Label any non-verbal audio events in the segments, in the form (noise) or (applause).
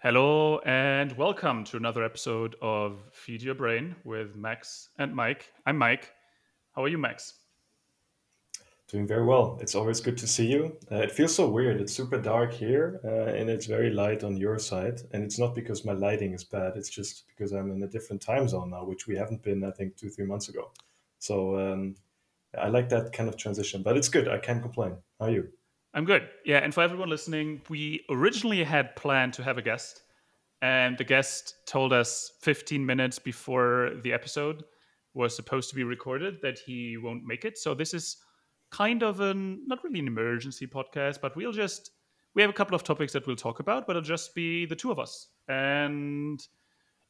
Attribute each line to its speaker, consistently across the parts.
Speaker 1: Hello and welcome to another episode of Feed Your Brain with Max and Mike. I'm Mike. How are you, Max?
Speaker 2: Doing very well. It's always good to see you. Uh, it feels so weird. It's super dark here, uh, and it's very light on your side. And it's not because my lighting is bad. It's just because I'm in a different time zone now, which we haven't been, I think, two, three months ago. So um, I like that kind of transition, but it's good. I can't complain. How are you?
Speaker 1: I'm good. Yeah, and for everyone listening, we originally had planned to have a guest, and the guest told us 15 minutes before the episode was supposed to be recorded that he won't make it. So this is kind of an not really an emergency podcast, but we'll just we have a couple of topics that we'll talk about, but it'll just be the two of us. And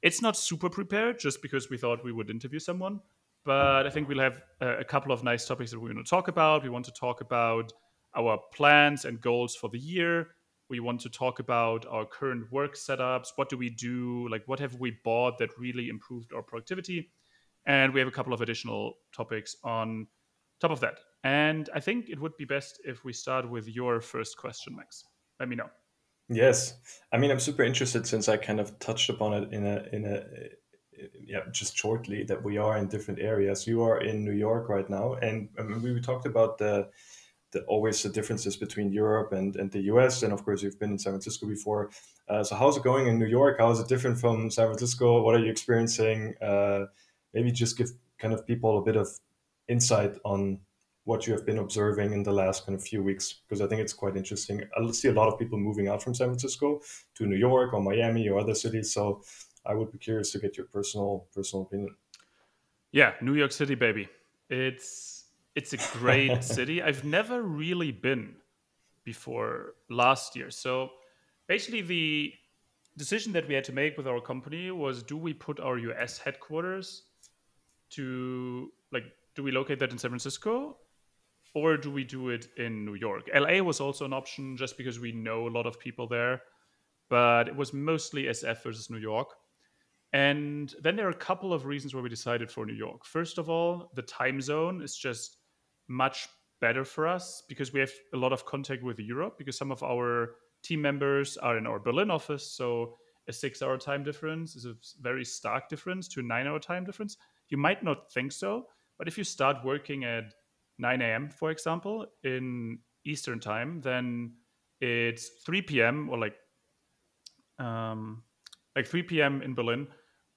Speaker 1: it's not super prepared just because we thought we would interview someone, but I think we'll have a, a couple of nice topics that we want to talk about. We want to talk about our plans and goals for the year. We want to talk about our current work setups. What do we do? Like, what have we bought that really improved our productivity? And we have a couple of additional topics on top of that. And I think it would be best if we start with your first question, Max. Let me know.
Speaker 2: Yes, I mean I'm super interested since I kind of touched upon it in a in a yeah just shortly that we are in different areas. You are in New York right now, and I mean, we talked about the the always the differences between Europe and, and the US. And of course, you've been in San Francisco before. Uh, so, how's it going in New York? How is it different from San Francisco? What are you experiencing? Uh, maybe just give kind of people a bit of insight on what you have been observing in the last kind of few weeks, because I think it's quite interesting. I see a lot of people moving out from San Francisco to New York or Miami or other cities. So, I would be curious to get your personal personal opinion.
Speaker 1: Yeah, New York City, baby. It's it's a great (laughs) city. I've never really been before last year. So basically, the decision that we had to make with our company was: do we put our US headquarters to like do we locate that in San Francisco or do we do it in New York? LA was also an option just because we know a lot of people there, but it was mostly SF versus New York. And then there are a couple of reasons why we decided for New York. First of all, the time zone is just much better for us because we have a lot of contact with Europe because some of our team members are in our Berlin office. So a six hour time difference is a very stark difference to a nine hour time difference. You might not think so, but if you start working at 9 a.m., for example, in Eastern time, then it's 3 p.m. or like um, like 3 p.m. in Berlin,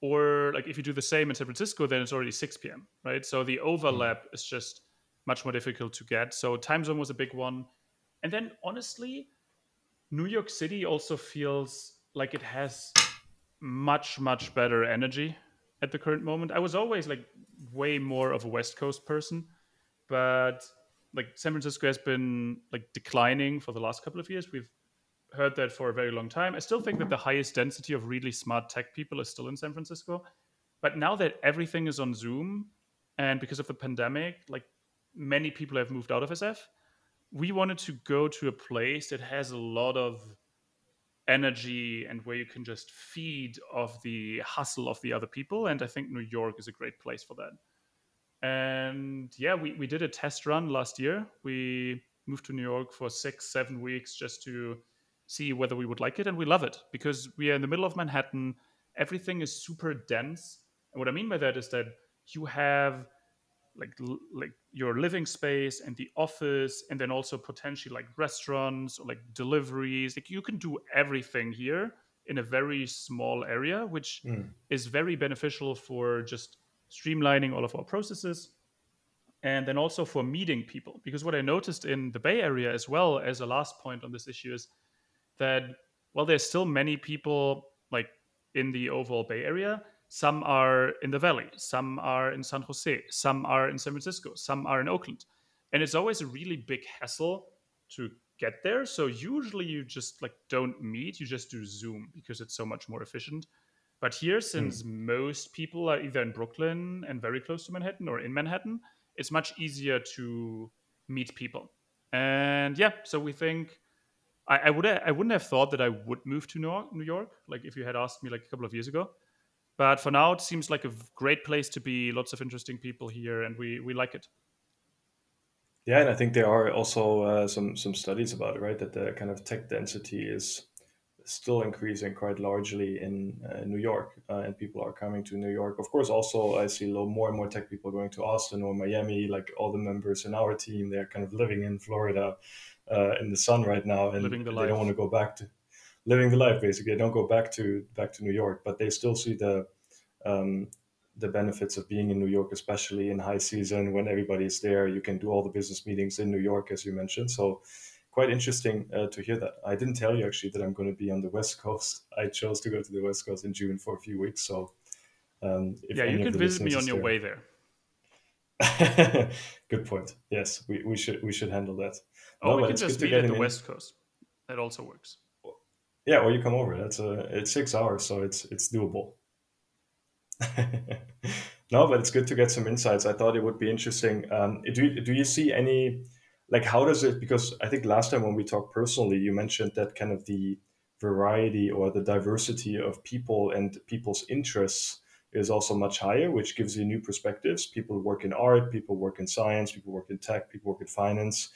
Speaker 1: or like if you do the same in San Francisco, then it's already 6 p.m. Right, so the overlap is just much more difficult to get. So time zone was a big one, and then honestly, New York City also feels like it has much much better energy at the current moment. I was always like way more of a West Coast person, but like San Francisco has been like declining for the last couple of years. We've heard that for a very long time. I still think that the highest density of really smart tech people is still in San Francisco. But now that everything is on Zoom and because of the pandemic, like many people have moved out of SF, we wanted to go to a place that has a lot of energy and where you can just feed off the hustle of the other people. And I think New York is a great place for that. And yeah, we, we did a test run last year. We moved to New York for six, seven weeks just to see whether we would like it. And we love it because we are in the middle of Manhattan. Everything is super dense. And what I mean by that is that you have like like your living space and the office and then also potentially like restaurants or like deliveries like you can do everything here in a very small area which mm. is very beneficial for just streamlining all of our processes and then also for meeting people because what i noticed in the bay area as well as a last point on this issue is that while there's still many people like in the overall bay area some are in the valley some are in san jose some are in san francisco some are in oakland and it's always a really big hassle to get there so usually you just like don't meet you just do zoom because it's so much more efficient but here, since mm. most people are either in Brooklyn and very close to Manhattan or in Manhattan, it's much easier to meet people. And yeah, so we think I, I would I wouldn't have thought that I would move to New York, New York, like if you had asked me like a couple of years ago. But for now, it seems like a great place to be. Lots of interesting people here, and we we like it.
Speaker 2: Yeah, and I think there are also uh, some some studies about it, right? That the kind of tech density is still increasing quite largely in uh, New York, uh, and people are coming to New York. Of course, also I see more and more tech people going to Austin or Miami. Like all the members in our team, they're kind of living in Florida uh, in the sun right now, and
Speaker 1: Living the
Speaker 2: they don't want to go back to living the life. Basically, they don't go back to back to New York, but they still see the um, the benefits of being in New York, especially in high season when everybody's there. You can do all the business meetings in New York, as you mentioned. So quite interesting uh, to hear that. I didn't tell you actually that I'm going to be on the West Coast. (laughs) I chose to go to the West Coast in June for a few weeks. So, um,
Speaker 1: yeah, you can visit me on your there, way there. (laughs)
Speaker 2: good point. Yes, we, we should we should handle that.
Speaker 1: Oh, no, we can just meet at the in. West Coast. That also works.
Speaker 2: Yeah, or you come over. That's a it's six hours, so it's it's doable. (laughs) no, but it's good to get some insights. I thought it would be interesting. Um, do do you see any like how does it because i think last time when we talked personally you mentioned that kind of the variety or the diversity of people and people's interests is also much higher which gives you new perspectives people work in art people work in science people work in tech people work in finance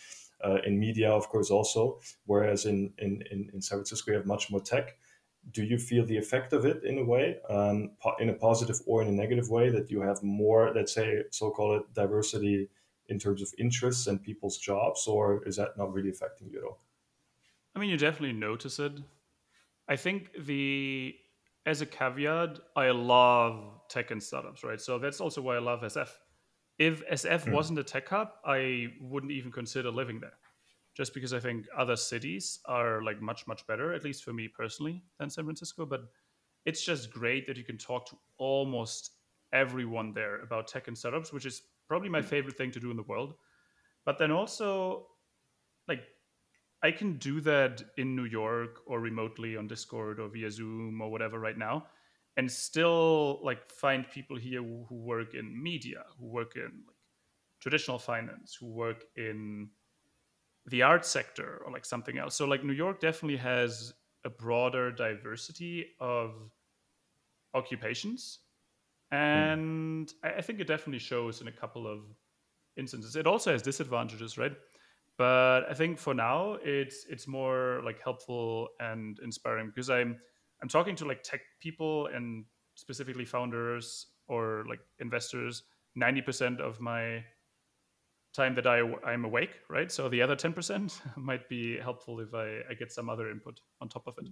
Speaker 2: uh, in media of course also whereas in, in in in san francisco you have much more tech do you feel the effect of it in a way um, in a positive or in a negative way that you have more let's say so-called diversity in terms of interests and people's jobs, or is that not really affecting you at all?
Speaker 1: I mean, you definitely notice it. I think the as a caveat, I love tech and startups, right? So that's also why I love SF. If SF mm. wasn't a tech hub, I wouldn't even consider living there. Just because I think other cities are like much, much better, at least for me personally, than San Francisco. But it's just great that you can talk to almost everyone there about tech and startups, which is probably my favorite thing to do in the world. But then also, like, I can do that in New York or remotely on Discord or via Zoom or whatever right now, and still like find people here who, who work in media, who work in like traditional finance, who work in the art sector or like something else. So like New York definitely has a broader diversity of occupations Hmm. and I, I think it definitely shows in a couple of instances. It also has disadvantages, right? But I think for now it's it's more like helpful and inspiring because I'm I'm talking to like tech people and specifically founders or like investors 90% of my time that I, I'm awake, right? So the other 10% (laughs) might be helpful if I, I get some other input on top of it.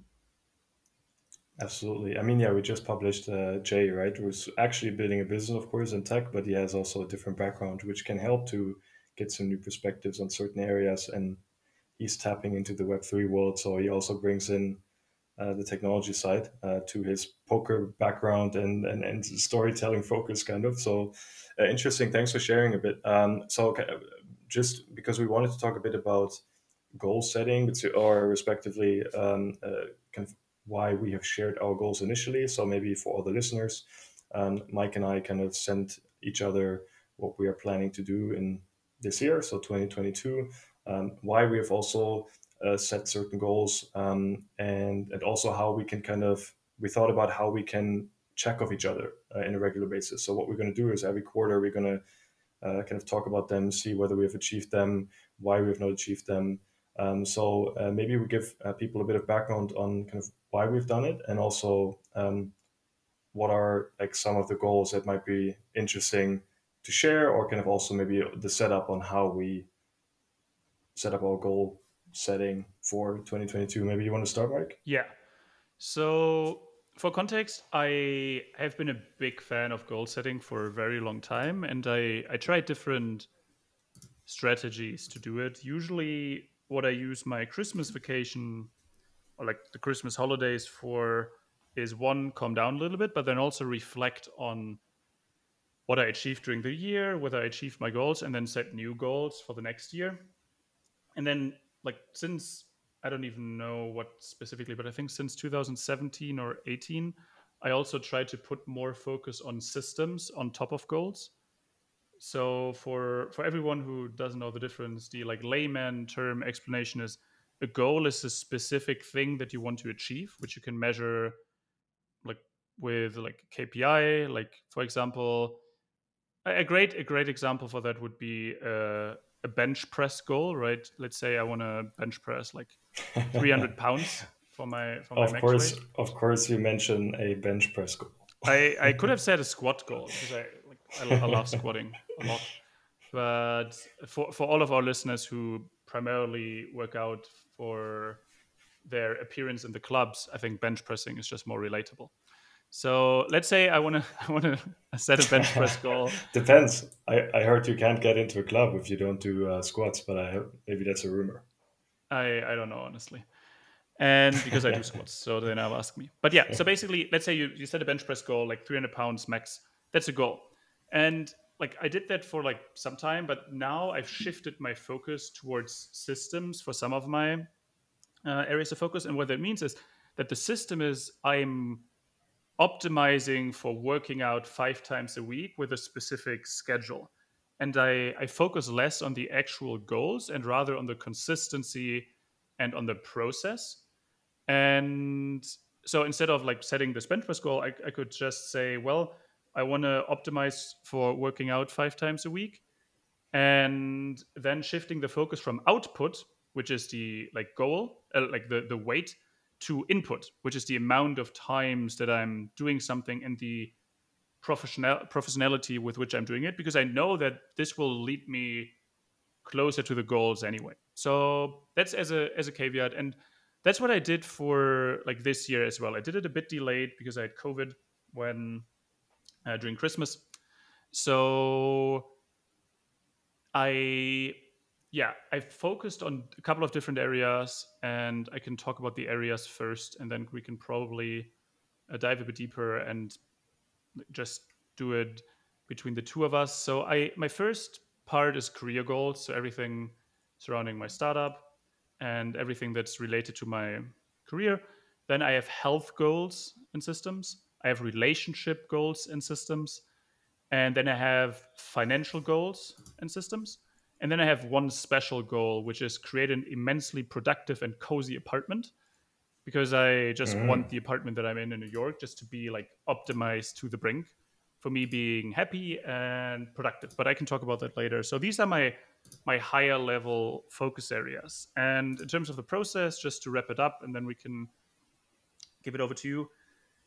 Speaker 2: Absolutely. I mean, yeah, we just published uh, Jay, right? Who's actually building a business, of course, in tech, but he has also a different background, which can help to get some new perspectives on certain areas. And he's tapping into the Web3 world. So he also brings in uh, the technology side uh, to his poker background and, and, and storytelling focus, kind of. So uh, interesting. Thanks for sharing a bit. Um, so, just because we wanted to talk a bit about goal setting, or respectively, um, uh, kind of why we have shared our goals initially. So maybe for all the listeners, um, Mike and I kind of sent each other what we are planning to do in this year, so 2022. Um, why we have also uh, set certain goals, um, and and also how we can kind of we thought about how we can check off each other uh, in a regular basis. So what we're going to do is every quarter we're going to uh, kind of talk about them, see whether we have achieved them, why we have not achieved them, um, so uh, maybe we give uh, people a bit of background on kind of why we've done it, and also um, what are like some of the goals that might be interesting to share, or kind of also maybe the setup on how we set up our goal setting for 2022. Maybe you want to start, Mike?
Speaker 1: Yeah. So for context, I have been a big fan of goal setting for a very long time, and I I tried different strategies to do it. Usually what I use my Christmas vacation or like the Christmas holidays for is one, calm down a little bit, but then also reflect on what I achieved during the year, whether I achieved my goals, and then set new goals for the next year. And then, like, since I don't even know what specifically, but I think since 2017 or 18, I also tried to put more focus on systems on top of goals. So for for everyone who doesn't know the difference, the like layman term explanation is a goal is a specific thing that you want to achieve, which you can measure like with like KPI. Like for example, a great a great example for that would be a, a bench press goal, right? Let's say I want to bench press like (laughs) 300 pounds. for my for my
Speaker 2: of course, weight. of course, you mentioned a bench press goal. (laughs)
Speaker 1: I, I could have said a squat goal because I like I, I love squatting a lot. But for for all of our listeners who primarily work out for their appearance in the clubs, I think bench pressing is just more relatable. So let's say I want to (laughs) I want to set a bench press goal. (laughs)
Speaker 2: Depends. I, I heard you can't get into a club if you don't do uh, squats, but I maybe that's a rumor.
Speaker 1: I I don't know honestly, and because I do (laughs) squats, so they never ask me. But yeah, so basically, let's say you you set a bench press goal like 300 pounds max. That's a goal, and like I did that for like some time, but now I've shifted my focus towards systems for some of my uh, areas of focus, and what that means is that the system is I'm optimizing for working out five times a week with a specific schedule. And I, I focus less on the actual goals and rather on the consistency and on the process. And so instead of like setting the bench press goal, I, I could just say, well, I want to optimize for working out five times a week. And then shifting the focus from output, which is the like goal, uh, like the, the weight, to input, which is the amount of times that I'm doing something and the professional professionality with which I'm doing it, because I know that this will lead me closer to the goals anyway. So that's as a as a caveat, and that's what I did for like this year as well. I did it a bit delayed because I had COVID when uh, during Christmas. So I yeah, I focused on a couple of different areas, and I can talk about the areas first, and then we can probably uh, dive a bit deeper and just do it between the two of us. So, I my first part is career goals, so everything surrounding my startup and everything that's related to my career. Then I have health goals and systems. I have relationship goals and systems, and then I have financial goals and systems and then I have one special goal, which is create an immensely productive and cozy apartment because I just mm. want the apartment that I'm in in New York just to be like optimized to the brink for me being happy and productive. But I can talk about that later. So these are my my higher level focus areas. And in terms of the process, just to wrap it up, and then we can give it over to you.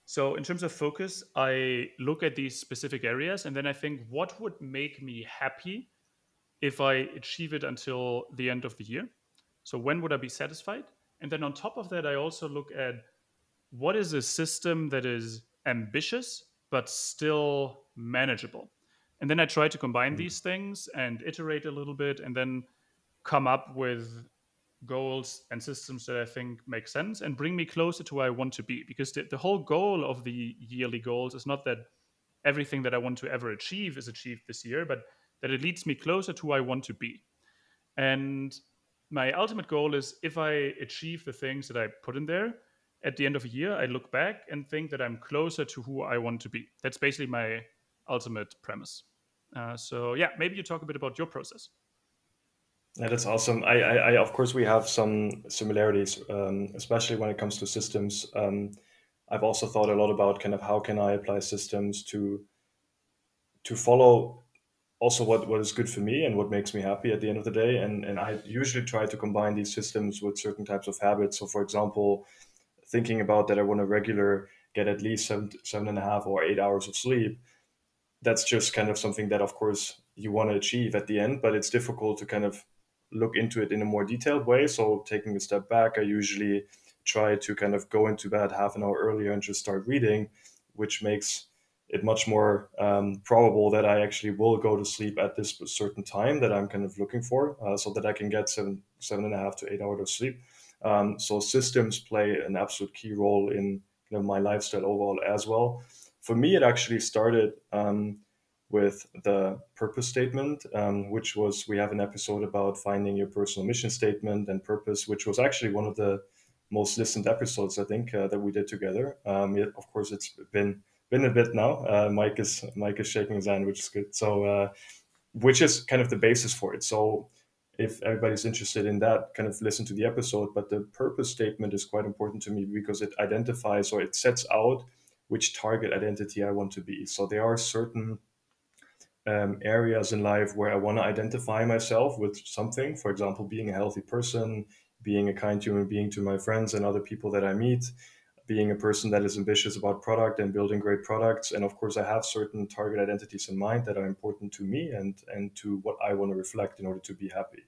Speaker 1: So in terms of focus, I look at these specific areas and then I think what would make me happy if I achieve it until the end of the year. So when would I be satisfied? And then on top of that, I also look at what is a system that is ambitious but still manageable. And then I try to combine mm. these things and iterate a little bit and then come up with goals and systems that I think make sense and bring me closer to where I want to be. Because the, the whole goal of the yearly goals is not that everything that I want to ever achieve is achieved this year, but that it leads me closer to who I want to be. And my ultimate goal is if I achieve the things that I put in there, at the end of a year, I look back and think that I'm closer to who I want to be. That's basically my ultimate premise. Uh, so yeah, maybe you talk a bit about your process.
Speaker 2: Yeah, that's awesome. I, I, I of course, we have some similarities, um, especially when it comes to systems. Um, I've also thought a lot about kind of how can I apply systems to to follow also what, what is good for me and what makes me happy at the end of the day. And, and I usually try to combine these systems with certain types of habits. So, for example, thinking about that I want to regular get at least seven, seven and a half or eight hours of sleep. That's just kind of something that, of course, you want to achieve at the end, but it's difficult to kind of look into it in a more detailed way. So, taking a step back, I usually try to kind of go into bed half an hour earlier and just start reading, which makes it much more um, probable that I actually will go to sleep at this certain time that I'm kind of looking for, uh, so that I can get seven seven and a half to eight hours of sleep. Um, so systems play an absolute key role in you know, my lifestyle overall as well. For me, it actually started um, with the purpose statement, um, which was we have an episode about finding your personal mission statement and purpose, which was actually one of the most listened episodes I think uh, that we did together. Um, it, of course, it's been been a bit now. Uh, Mike is Mike is shaking his hand, which is good. So, uh, which is kind of the basis for it. So, if everybody's interested in that, kind of listen to the episode. But the purpose statement is quite important to me because it identifies or it sets out which target identity I want to be. So there are certain um, areas in life where I want to identify myself with something. For example, being a healthy person, being a kind human being to my friends and other people that I meet, being a person that is ambitious about product and building great products. And of course, I have certain target identities in mind that are important to me and, and to what I want to reflect in order to be happy.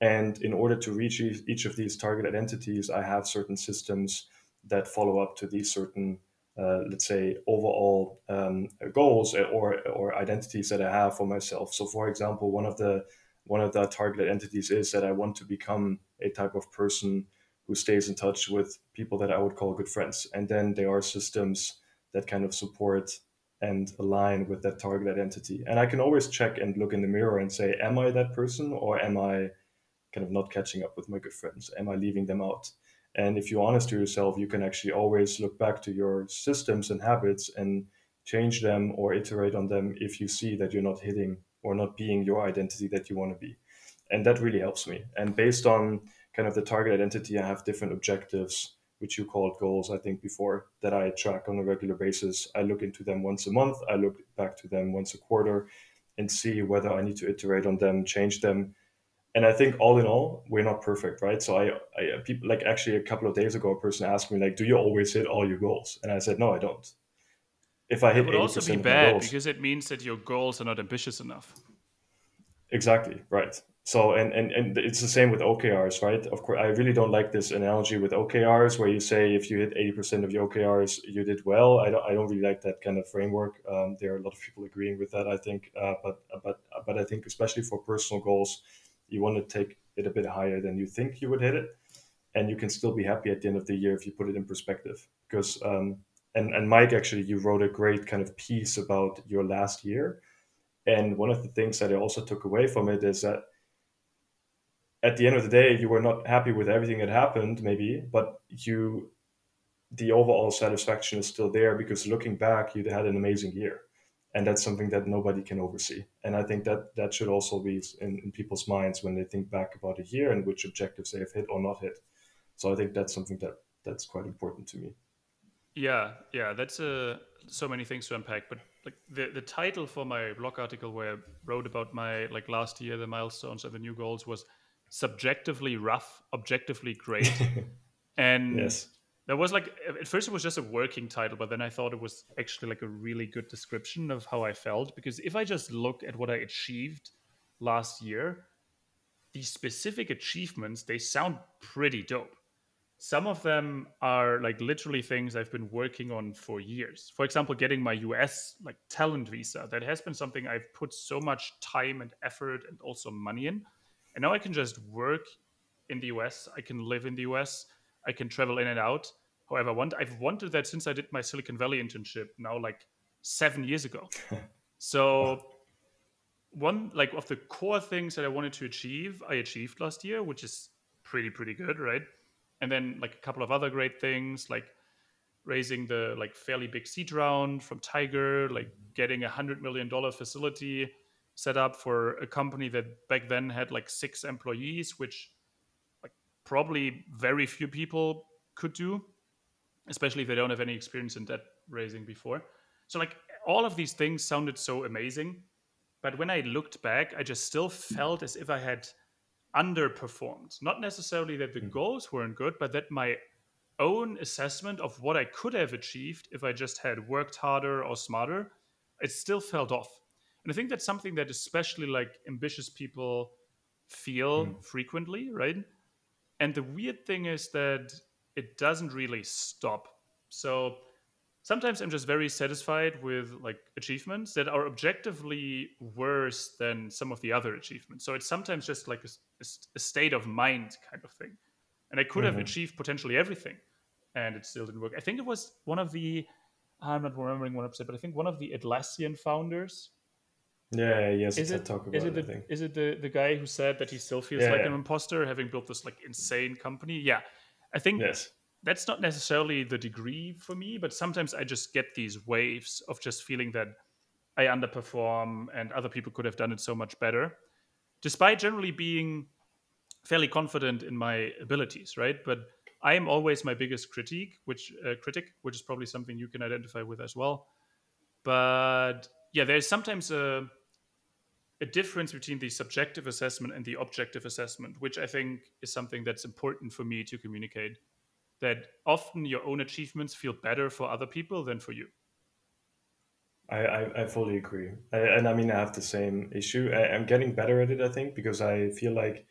Speaker 2: And in order to reach each of these target identities, I have certain systems that follow up to these certain, uh, let's say, overall um, goals or, or identities that I have for myself. So, for example, one of the one of the target identities is that I want to become a type of person who stays in touch with people that I would call good friends. And then there are systems that kind of support and align with that target identity. And I can always check and look in the mirror and say, am I that person or am I kind of not catching up with my good friends? Am I leaving them out? And if you're honest to yourself, you can actually always look back to your systems and habits and change them or iterate on them if you see that you're not hitting or not being your identity that you want to be. And that really helps me. And based on kind of the target identity, I have different objectives, which you called goals, I think, before, that I track on a regular basis. I look into them once a month, I look back to them once a quarter and see whether I need to iterate on them, change them, and I think all in all, we're not perfect, right? So I, I people like actually a couple of days ago, a person asked me like, "Do you always hit all your goals?" And I said, "No, I don't."
Speaker 1: If I hit, it would also be bad goals, because it means that your goals are not ambitious enough.
Speaker 2: Exactly right. So and, and and it's the same with OKRs, right? Of course, I really don't like this analogy with OKRs where you say if you hit eighty percent of your OKRs, you did well. I don't I don't really like that kind of framework. Um, there are a lot of people agreeing with that. I think, uh, but but but I think especially for personal goals you want to take it a bit higher than you think you would hit it and you can still be happy at the end of the year if you put it in perspective because um, and and mike actually you wrote a great kind of piece about your last year and one of the things that i also took away from it is that at the end of the day you were not happy with everything that happened maybe but you the overall satisfaction is still there because looking back you had an amazing year. And that's something that nobody can oversee. And i think that that should also be in, in, people's minds when they think back about a year and which objectives they have hit or not hit. So i think that's something that that's quite important to me.
Speaker 1: Yeah yeah that's uh, so many things to unpack but like the, the title for my blog article where i wrote about my like last year the milestones and the new goals was subjectively rough objectively great. (laughs) And yes. that was like at first it was just a working title but then i thought it was actually like a really good description of how i felt. Because if i just look at what i achieved last year these specific achievements they sound pretty dope. Some of them are like literally things i've been working on for years. For example getting my us like talent visa. That has been something i've put so much time and effort and also money in and now i can just work in the us i can live in the us i can travel in and out however I want. I've wanted that since i did my silicon valley internship now like seven years ago. (laughs) So one like of the core things that i wanted to achieve i achieved last year which is pretty pretty good right? And then like a couple of other great things like raising the like fairly big seed round from tiger like getting a hundred million dollar facility set up for a company that back then had like six employees which like probably very few people could do especially if they don't have any experience in debt raising before. So like all of these things sounded so amazing, but when I looked back, I just still felt as if I had underperformed. Not necessarily that the hmm. goals weren't good, but that my own assessment of what I could have achieved if I just had worked harder or smarter, it still felt off. And I think that's something that especially like ambitious people feel mm. frequently, right? And the weird thing is that it doesn't really stop. So sometimes I'm just very satisfied with like achievements that are objectively worse than some of the other achievements. So it's sometimes just like a, a state of mind kind of thing. And I could mm-hmm. have achieved potentially everything, and it still didn't work. I think it was one of the I'm not remembering one episode, but I think one of the Atlassian founders.
Speaker 2: Yeah, yes, is it, talk about
Speaker 1: is it, the, is it the, the guy who said that he still feels yeah, like yeah. an imposter having built this like insane company? Yeah. I think yes. that's not necessarily the degree for me, but sometimes I just get these waves of just feeling that I underperform and other people could have done it so much better, despite generally being fairly confident in my abilities, right? But I am always my biggest critique, which uh, critic, which is probably something you can identify with as well. But yeah, there's sometimes a a difference between the subjective assessment and the objective assessment, which I think is something that's important for me to communicate. That often your own achievements feel better for other people than for you.
Speaker 2: I, I, I fully agree. I, and I mean, I have the same issue. I, I'm getting better at it, I think, because I feel like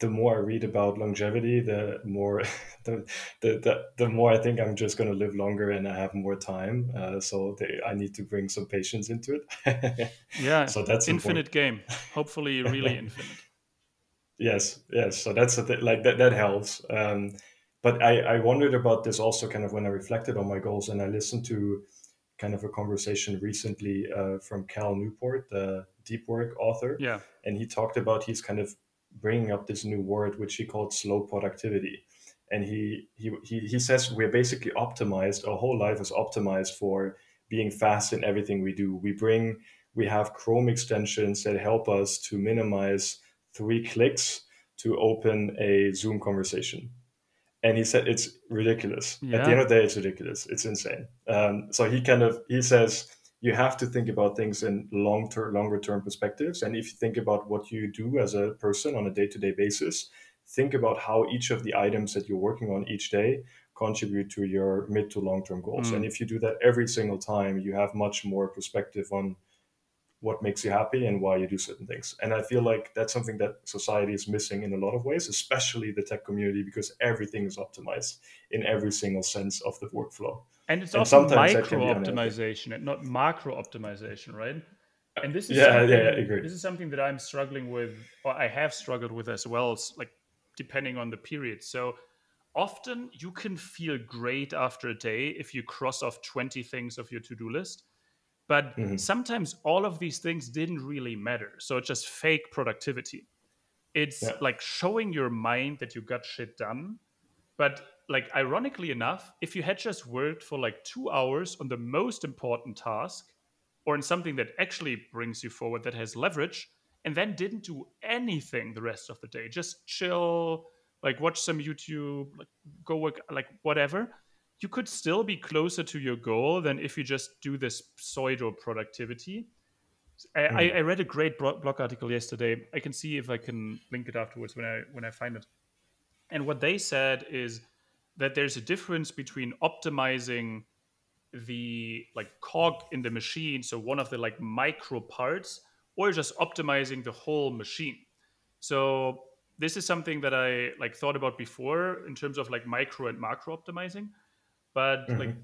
Speaker 2: the more I read about longevity, the more (laughs) the, the, the, the more I think I'm just going to live longer and I have more time. Uh, so they, I need to bring some patience into
Speaker 1: it. (laughs) yeah. So that's infinite important. game. Hopefully, (laughs) really infinite.
Speaker 2: Yes. Yes. So that's a th- like that. That helps. Um, but I, I wondered about this also kind of when I reflected on my goals and I listened to kind of a conversation recently uh, from Cal Newport, the deep work author.
Speaker 1: Yeah.
Speaker 2: And he talked about he's kind of bringing up this new word which he called slow productivity. And he he he, he says we're basically optimized our whole life is optimized for being fast in everything we do. We bring we have chrome extensions that help us to minimize three clicks to open a zoom conversation. And he said it's ridiculous. Yeah. at the end of the day it's ridiculous. It's insane. Um, so he kind of he says you have to think about things in long term, longer term perspectives. And if you think about what you do as a person on a day to day basis, think about how each of the items that you're working on each day contribute to your mid to long term goals. Mm. And if you do that every single time, you have much more perspective on what makes you happy and why you do certain things. And I feel like that's something that society is missing in a lot of ways, especially the tech community, because everything is optimized in every single sense of the workflow.
Speaker 1: And it's and often micro optimization and not macro optimization, right? And this is
Speaker 2: yeah, yeah, I agree.
Speaker 1: This is something that I'm struggling with, or I have struggled with as well, like depending on the period. So often you can feel great after a day if you cross off 20 things of your to-do list but mm-hmm. sometimes all of these things didn't really matter. So it's just fake productivity. It's yeah. like showing your mind that you got shit done. But like ironically enough, if you had just worked for like two hours on the most important task or in something that actually brings you forward that has leverage, and then didn't do anything the rest of the day, just chill, like watch some YouTube, like go work, like whatever, you could still be closer to your goal than if you just do this pseudo productivity. I, mm. I, I, read a great blog article yesterday. I can see if I can link it afterwards when I when I find it. And what they said is that there's a difference between optimizing the like cog in the machine, so one of the like micro parts, or just optimizing the whole machine. So this is something that I like thought about before in terms of like micro and macro optimizing but mm-hmm. like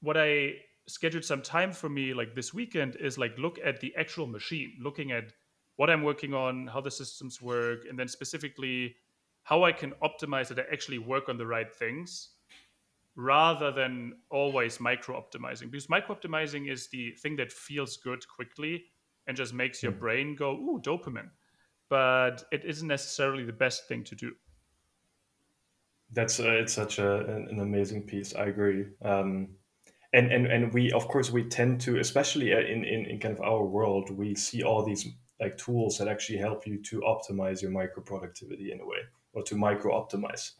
Speaker 1: what I scheduled some time for me like this weekend is like look at the actual machine, looking at what I'm working on, how the systems work, and then specifically how I can optimize that I actually work on the right things rather than always micro optimizing. Because micro optimizing is the thing that feels good quickly and just makes your mm. brain go, ooh, dopamine. But it isn't necessarily the best thing to do.
Speaker 2: That's uh, it's such a, an, an, amazing piece. I agree. Um, and, and and we of course we tend to, especially uh, in, in in kind of our world, we see all these like tools that actually help you to optimize your micro productivity in a way, or to micro optimize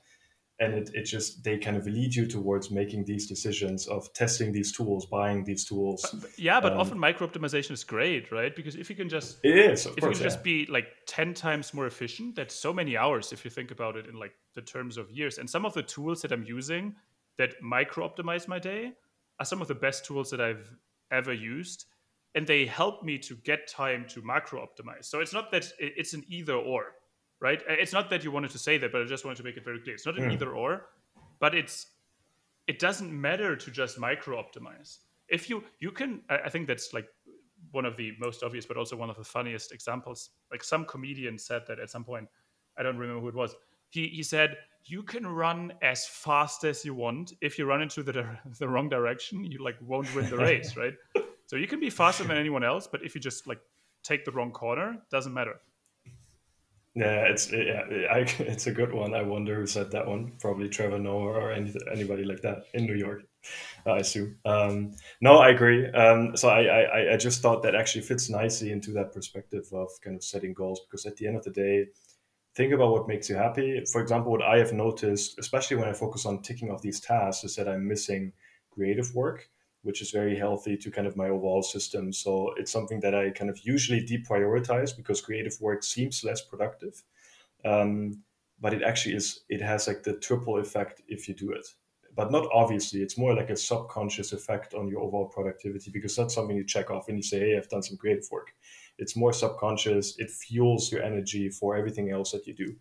Speaker 2: and it, it just they kind of lead you towards making these decisions of testing these tools buying these tools.
Speaker 1: Yeah but um, often micro optimization is great right? Because if you can just
Speaker 2: it is
Speaker 1: if
Speaker 2: course,
Speaker 1: you can yeah. just be like 10 times more efficient that's so many hours if you think about it in like the terms of years. And some of the tools that i'm using that micro optimize my day are some of the best tools that i've ever used and they help me to get time to macro optimize so it's not that it's an either or right? It's not that you wanted to say that, but I just wanted to make it very clear. It's not an mm. either or, but it's it doesn't matter to just micro optimize. If you you can, I think that's like one of the most obvious, but also one of the funniest examples. Like some comedian said that at some point. I don't remember who it was. He he said you can run as fast as you want. If you run into the (laughs) the wrong direction, you like won't win the race, (laughs) right? So you can be faster than anyone else, but if you just like take the wrong corner, doesn't matter.
Speaker 2: Yeah, it's yeah, (laughs) it's a good one. I wonder who said that one. Probably Trevor Noah or any, anybody like that in New York, I assume. Um, no, I agree. Um, so I, I I just thought that actually fits nicely into that perspective of kind of setting goals because at the end of the day, think about what makes you happy. For example, what I have noticed, especially when I focus on ticking off these tasks, is that I'm missing creative work which is very healthy to kind of my overall system. So it's something that I kind of usually deprioritize because creative work seems less productive. Um, but it actually is, it has like the triple effect if you do it. But not obviously, it's more like a subconscious effect on your overall productivity because that's something you check off and you say, hey, I've done some creative work. It's more subconscious, it fuels your energy for everything else that you do.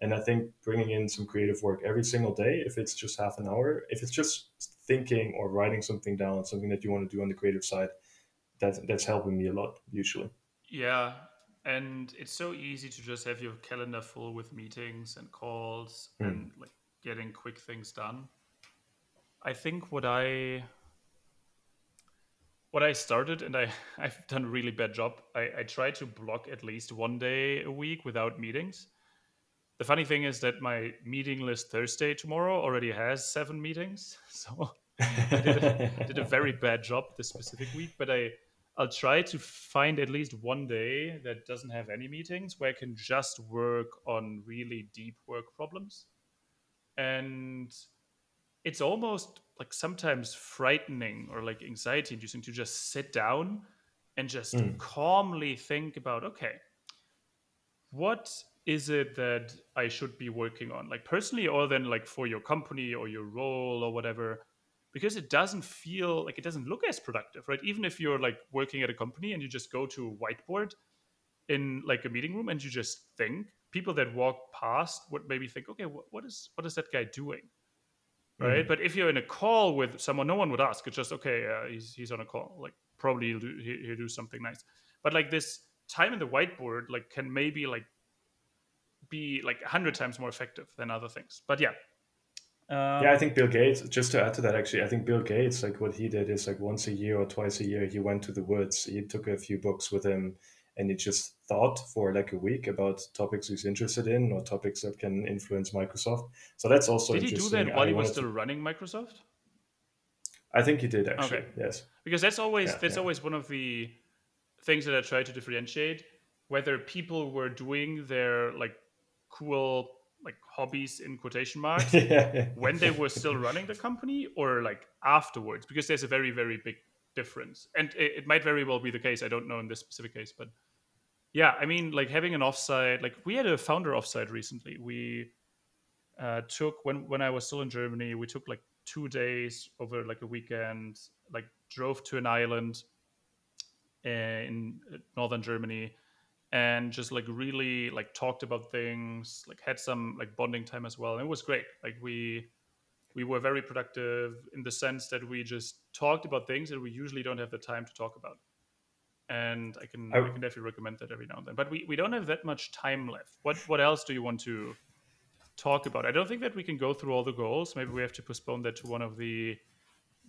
Speaker 2: And I think bringing in some creative work every single day, if it's just half an hour, if it's just thinking or writing something down, something that you want to do on the creative side, that that's helping me a lot usually.
Speaker 1: Yeah, and it's so easy to just have your calendar full with meetings and calls mm. and like getting quick things done. I think what I what I started, and I (laughs) I've done a really bad job. I, I try to block at least one day a week without meetings the funny thing is that my meeting list Thursday tomorrow already has seven meetings. (laughs) So I did a, did a very (laughs) bad job this specific week, but I I'll try to find at least one day that doesn't have any meetings where I can just work on really deep work problems. And it's almost like sometimes frightening or like anxiety inducing to just sit down and just mm. calmly think about okay, what is it that I should be working on, like personally, or then like for your company or your role or whatever? Because it doesn't feel like it doesn't look as productive, right? Even if you're like working at a company and you just go to a whiteboard in like a meeting room and you just think, people that walk past would maybe think, okay, what, what is what is that guy doing? Right. Mm. But if you're in a call with someone, no one would ask. It's just okay. Uh, he's he's on a call. Like probably he'll do, he'll do something nice. But like this time in the whiteboard, like can maybe like be like a hundred times more effective than other things. But yeah.
Speaker 2: Um, yeah, I think Bill Gates. Just to add to that, actually, I think Bill Gates, like what he did is like once a year or twice a year, he went to the woods. He took a few books with him, and he just thought for like a week about topics he's interested in or topics that can influence Microsoft. So that's also
Speaker 1: did he do that while I he was still to... running Microsoft?
Speaker 2: I think he did actually. Okay. Yes,
Speaker 1: because that's always yeah, that's yeah. always one of the things that I try to differentiate whether people were doing their like cool like hobbies in quotation marks (laughs) yeah. when they were still running the company or like afterwards? Because there's a very very big difference. And it, it, might very well be the case i don't know in this specific case but yeah i mean like having an offsite like we had a founder offsite recently. We uh, took when when i was still in germany we took like two days over like a weekend like drove to an island eh, in northern germany and just like really like talked about things like had some like bonding time as well and it was great. Like we we were very productive in the sense that we just talked about things that we usually don't have the time to talk about. And i can i, I can definitely recommend that every now and then. But we, we don't have that much time left. What what else do you want to talk about? I don't think that we can go through all the goals. Maybe we have to postpone that to one of the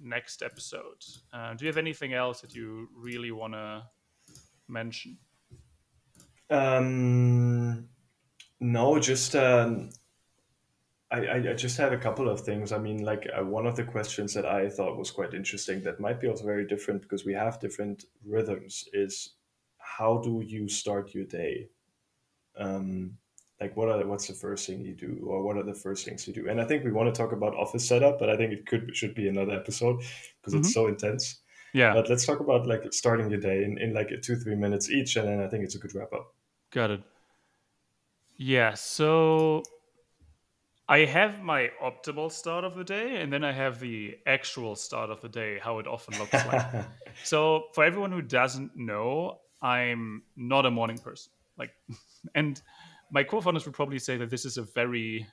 Speaker 1: next episodes. Uh, do you have anything else that you really want to mention
Speaker 2: um, no, just um, I, I just have a couple of things. I mean, like uh, one of the questions that I thought was quite interesting that might be also very different because we have different rhythms is how do you start your day? Um, like what are what's the first thing you do or what are the first things you do? And I think we want to talk about office setup, but I think it could should be another episode because mm-hmm. it's so intense.
Speaker 1: Yeah.
Speaker 2: But let's talk about like starting your day in, in like two, three minutes each, and then I think it's a good wrap up.
Speaker 1: Got it. Yeah, so I have my optimal start of the day, and then I have the actual start of the day, how it often looks like. (laughs) so, for everyone who doesn't know, I'm not a morning person. Like, (laughs) and my co-founders would probably say that this is a very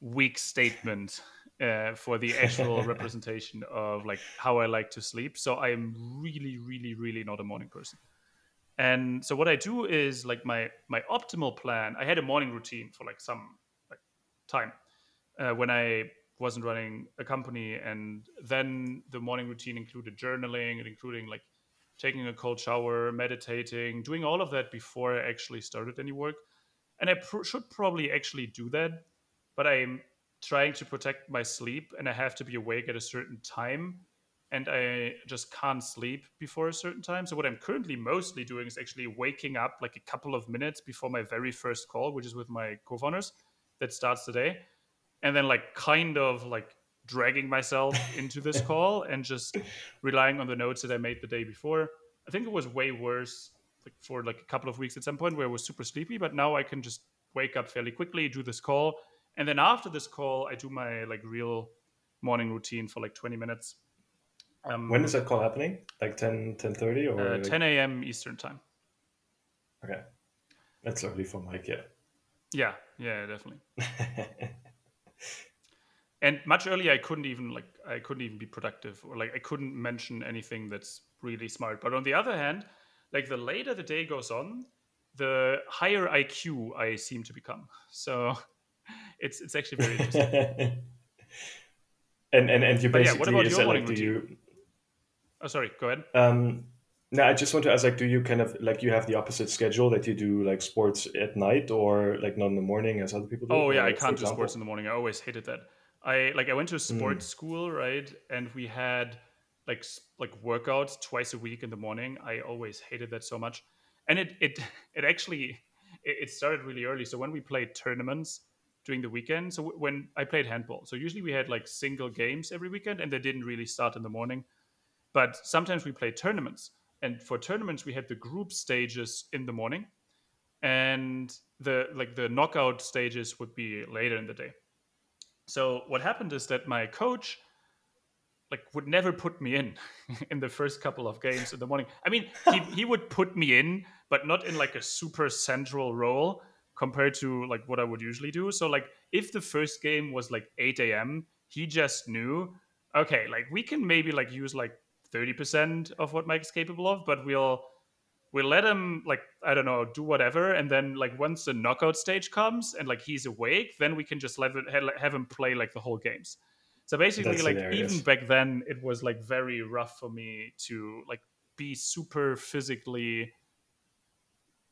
Speaker 1: weak statement uh, for the actual (laughs) representation of like how I like to sleep. So I am really, really, really not a morning person. And so what I do is like my my optimal plan. I had a morning routine for like some like time uh, when I wasn't running a company, and then the morning routine included journaling and including like taking a cold shower, meditating, doing all of that before I actually started any work. And I pr- should probably actually do that, but I'm trying to protect my sleep, and I have to be awake at a certain time and I just can't sleep before a certain time. So what I'm currently mostly doing is actually waking up like a couple of minutes before my very first call, which is with my co-founders that starts today, and then like kind of like dragging myself (laughs) into this call and just relying on the notes that I made the day before. I think it was way worse like for like a couple of weeks at some point where I was super sleepy, but now I can just wake up fairly quickly, do this call, and then after this call, I do my like real morning routine for like 20 minutes.
Speaker 2: Um, when is that call happening? Like 10, 10 30 or
Speaker 1: uh,
Speaker 2: like...
Speaker 1: 10 a.m. Eastern time.
Speaker 2: Okay. That's early for Mike, yeah.
Speaker 1: Yeah, yeah, definitely. (laughs) (laughs) and much earlier I couldn't even like I couldn't even be productive or like I couldn't mention anything that's really smart. But on the other hand, like the later the day goes on, the higher IQ I seem to become. So (laughs) it's it's actually very interesting.
Speaker 2: and and and you basically
Speaker 1: yeah, what about your like,
Speaker 2: do you
Speaker 1: Oh sorry, go ahead.
Speaker 2: um no, I just want to ask, like, do you kind of like you have the opposite schedule that you do like sports at night or like not in the morning as other people do?
Speaker 1: Oh yeah,
Speaker 2: or,
Speaker 1: I can't do sports in the morning. I always hated that. I like I went to a
Speaker 2: Hmm.
Speaker 1: sports school, right? And we had like like workouts twice a week in the morning. I always hated that so much. And it it (laughs) it actually it started really early. So when we played tournaments during the weekend, so when I played handball, so usually we had like single games every weekend, and they didn't really start in the morning. But sometimes we play tournaments, and for tournaments we had the group stages in the morning, and the like the knockout stages would be later in the day. So what happened is that my coach like would never put me in (laughs) in the first couple of games in the morning. I mean, he, (laughs) he would put me in, but not in like a super central role compared to like what I would usually do. So like if the first game was like 8 a.m., he just knew, okay, like we can maybe like use like 30% of what Mike's capable of, but we'll we'll let him like I don't know do whatever, and then like once the knockout stage comes and like he's awake, then we can just let it, have him play like the whole games. So basically,
Speaker 2: That's
Speaker 1: like
Speaker 2: hilarious.
Speaker 1: even back then, it was like very rough for me to like be super physically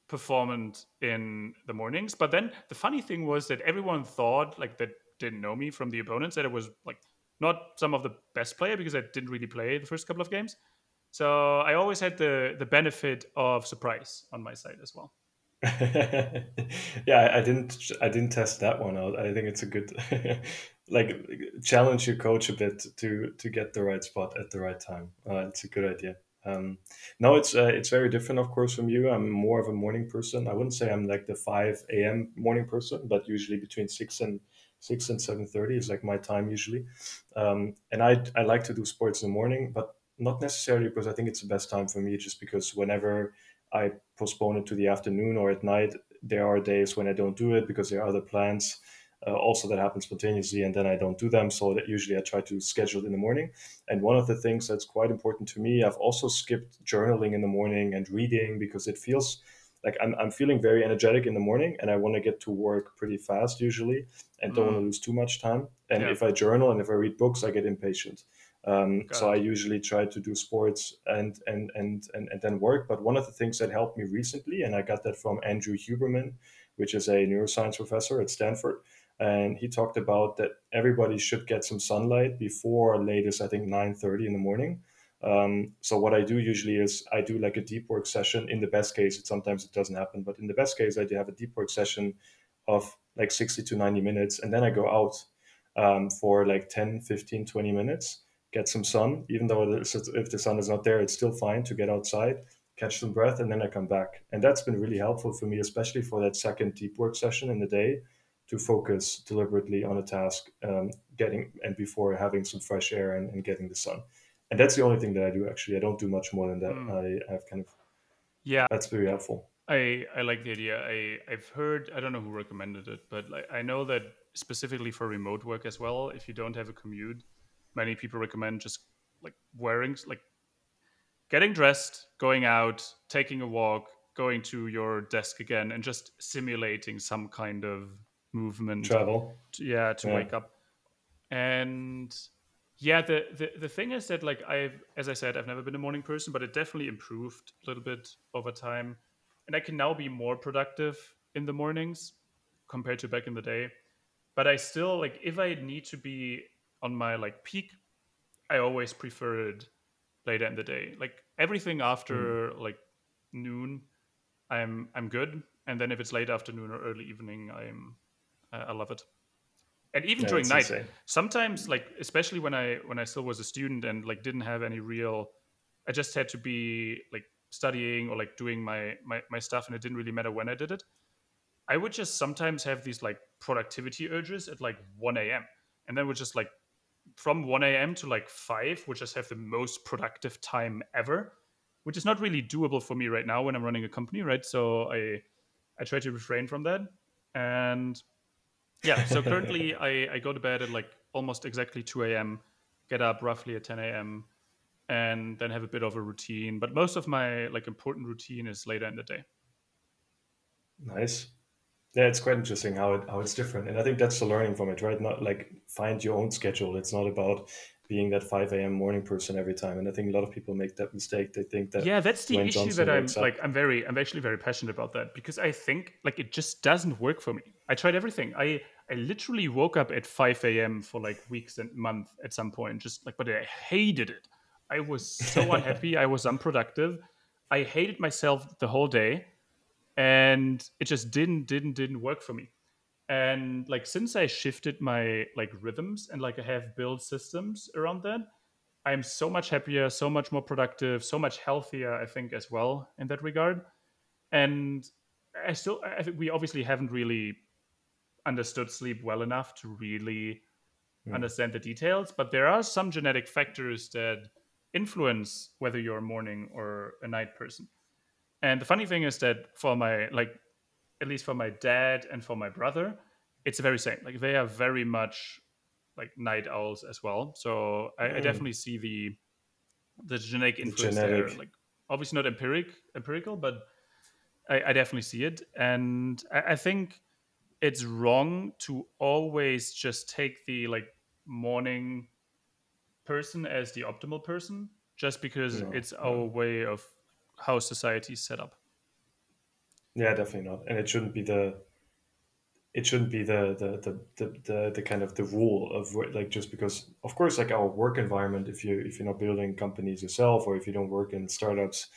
Speaker 1: performant in the mornings. But then the funny thing was that everyone thought like that didn't know me from the opponents that it was like not some of the best player because I didn't really play the first couple of games. So I always had the the benefit of surprise on my side as well. (laughs)
Speaker 2: yeah, I- didn't. I didn't test that one out. I think it's a good, (laughs) like, challenge your coach a bit to to get the right spot at the right time. Uh, it's a good idea. Um, no, it's uh, it's very different, of course, from you. I'm more of a morning person. I wouldn't say I'm like the five a.m. morning person, but usually between six and six and seven thirty is like my time usually. Um, and I I like to do sports in the morning, but not necessarily because I think it's the best time for me. Just because whenever I postpone it to the afternoon or at night. There are days when I don't do it because there are other plans. Uh, also, that happens spontaneously, and then I don't do them. So that usually I try to schedule it in the morning. And one of the things that's quite important to me, I've also skipped journaling in the morning and reading because it feels like I'm, I'm feeling very energetic in the morning and I want to get to work pretty fast usually and don't want to lose too much time. And
Speaker 1: Yeah.
Speaker 2: if I journal and if I read books, I get impatient. Um, so I usually try to do sports and, and and and and then work. But one of the things that helped me recently, and I got that from Andrew Huberman, which is a neuroscience professor at Stanford, and he talked about that everybody should get some sunlight before latest, I think nine thirty in the morning. Um, so what I do usually is I do like a deep work session. In the best case, it sometimes it doesn't happen, but in the best case, I do have a deep work session of like 60 to 90 minutes and then I go out um, for like 10, 15, 20 minutes, get some sun, even though if the sun is not there, it's still fine to get outside, catch some breath, and then I come back. And that's been really helpful for me, especially for that second deep work session in the day to focus deliberately on a task, um, getting and before having some fresh air and, and getting the sun. And that's the only thing that I do actually. I don't do much more than that.
Speaker 1: Mm.
Speaker 2: I, I've kind of
Speaker 1: Yeah,
Speaker 2: that's very helpful.
Speaker 1: I I like the idea. I I've heard I don't know who recommended it, but like I know that specifically for remote work as well, if you don't have a commute, many people recommend just like wearing like getting dressed, going out, taking a walk, going to your desk again, and just simulating some kind of movement.
Speaker 2: Travel.
Speaker 1: to- yeah, to
Speaker 2: Yeah.
Speaker 1: wake up. And yeah, the, the the thing is that like I've as I said, I've never been a morning person, but it definitely improved a little bit over time. And I can now be more productive in the mornings compared to back in the day. But I still like if I need to be on my like peak, I always prefer it later in the day. Like everything after hmm. like noon, I'm I'm good. And then if it's late afternoon or early evening, I'm I I love it. And even
Speaker 2: Yeah,
Speaker 1: during night
Speaker 2: insane.
Speaker 1: sometimes like especially when i when i still was a student and like didn't have any real i just had to be like studying or like doing my my, my stuff and it didn't really matter when i did it. I would just sometimes have these like productivity urges at like 1 a.m and then would just like from 1 a.m to like 5 would just have the most productive time ever which is not really doable for me right now when i'm running a company right? So i i try to refrain from that. And yeah (laughs) so currently i i go to bed at like almost exactly 2 a.m get up roughly at 10 a.m and then have a bit of a routine but most of my like important routine is later in the day
Speaker 2: Nice. Yeah, it's quite interesting how it how it's different, and I think that's the learning from it, right? Not like find your own schedule. It's not about being that five a.m. morning person every time. And I think a lot of people make that mistake. They think that
Speaker 1: yeah that's the issue that
Speaker 2: Johnson
Speaker 1: i'm
Speaker 2: up.
Speaker 1: like i'm very i'm actually very passionate about that because i think like it just doesn't work for me i tried everything. I i literally woke up at 5 a.m for like weeks and months at some point just like but i hated it. I was so (laughs) unhappy. I was unproductive. I hated myself the whole day and it just didn't didn't didn't work for me. And like since i shifted my like rhythms and like i have built systems around that i'm so much happier so much more productive so much healthier i think as well in that regard. And i still i think we obviously haven't really understood sleep well enough to really
Speaker 2: Hmm.
Speaker 1: understand the details but there are some genetic factors that influence whether you're a morning or a night person and the funny thing is that for my like at least for my dad and for my brother, it's the very same. Like they are very much like night owls as well. So I, I
Speaker 2: Mm,
Speaker 1: definitely see the the genetic
Speaker 2: the
Speaker 1: influence there.
Speaker 2: genetic.
Speaker 1: Like obviously not empiric empirical, but I, I definitely see it. And I, I think it's wrong to always just take the like morning person as the optimal person just because
Speaker 2: No,
Speaker 1: it's
Speaker 2: no.
Speaker 1: our way of how society is set up.
Speaker 2: Yeah, definitely not. And it shouldn't be the it shouldn't be the the the the, the, the kind of the rule of like just because of course like our work environment if you if you're not building companies yourself or if you don't work in startups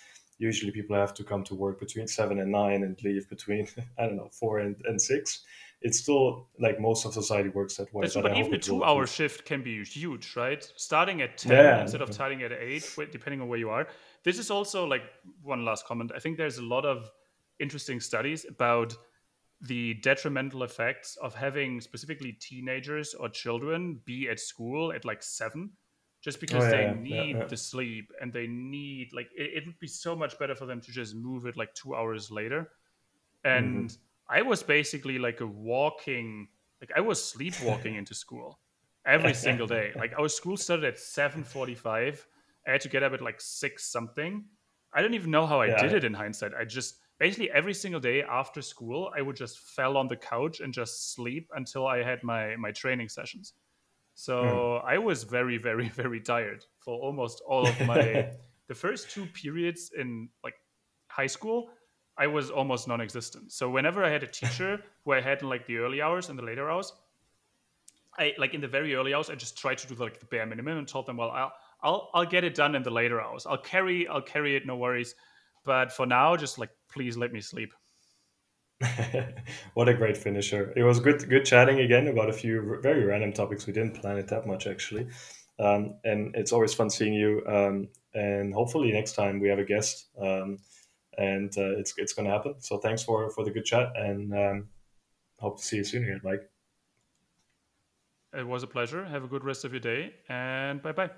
Speaker 2: usually people have to come to work between seven and nine and leave between (laughs) i don't know four and, and six it's still like most of society works that way
Speaker 1: That's
Speaker 2: but
Speaker 1: but even a two-hour shift can be huge, right? Starting at ten
Speaker 2: yeah
Speaker 1: instead of starting at eight, depending on where you are. This is also like one last comment. I think there's a lot of interesting studies about the detrimental effects of having specifically teenagers or children be at school at like seven, just
Speaker 2: oh
Speaker 1: because they
Speaker 2: yeah yeah
Speaker 1: need
Speaker 2: yeah,
Speaker 1: the sleep and they need like it, it would be so much better for them to just move it like two hours later and mm-hmm. I was basically like a walking, like I was sleepwalking into school every single day. (laughs) Like our school started at seven forty-five. I had to get up at like six something. I don't even know how I did it in hindsight. I just basically every single day after school, I would just fell on the couch and just sleep until I had my my training sessions.
Speaker 2: Mm.
Speaker 1: So I was very, very, (laughs) very tired for almost all of my (laughs) the first two periods in like high school. I was almost non-existent. So whenever I had a teacher (laughs) who I had in like the early hours and the later hours, I like in the very early hours, I just tried to do like the bare minimum and told them, well, I'll I'll I'll get it done in the later hours. I'll carry I'll carry it, no worries. But for now, just like please let me sleep. (laughs)
Speaker 2: what a great finisher! It was good, good chatting again about a few very random topics. We didn't plan it that much actually, um, and it's always fun seeing you. Um, and hopefully next time we have a guest, um, and uh, it's it's going to happen. So thanks for for the good chat, and um, hope to see you soon again, Mike.
Speaker 1: It was a pleasure. Have a good rest of your day and bye bye.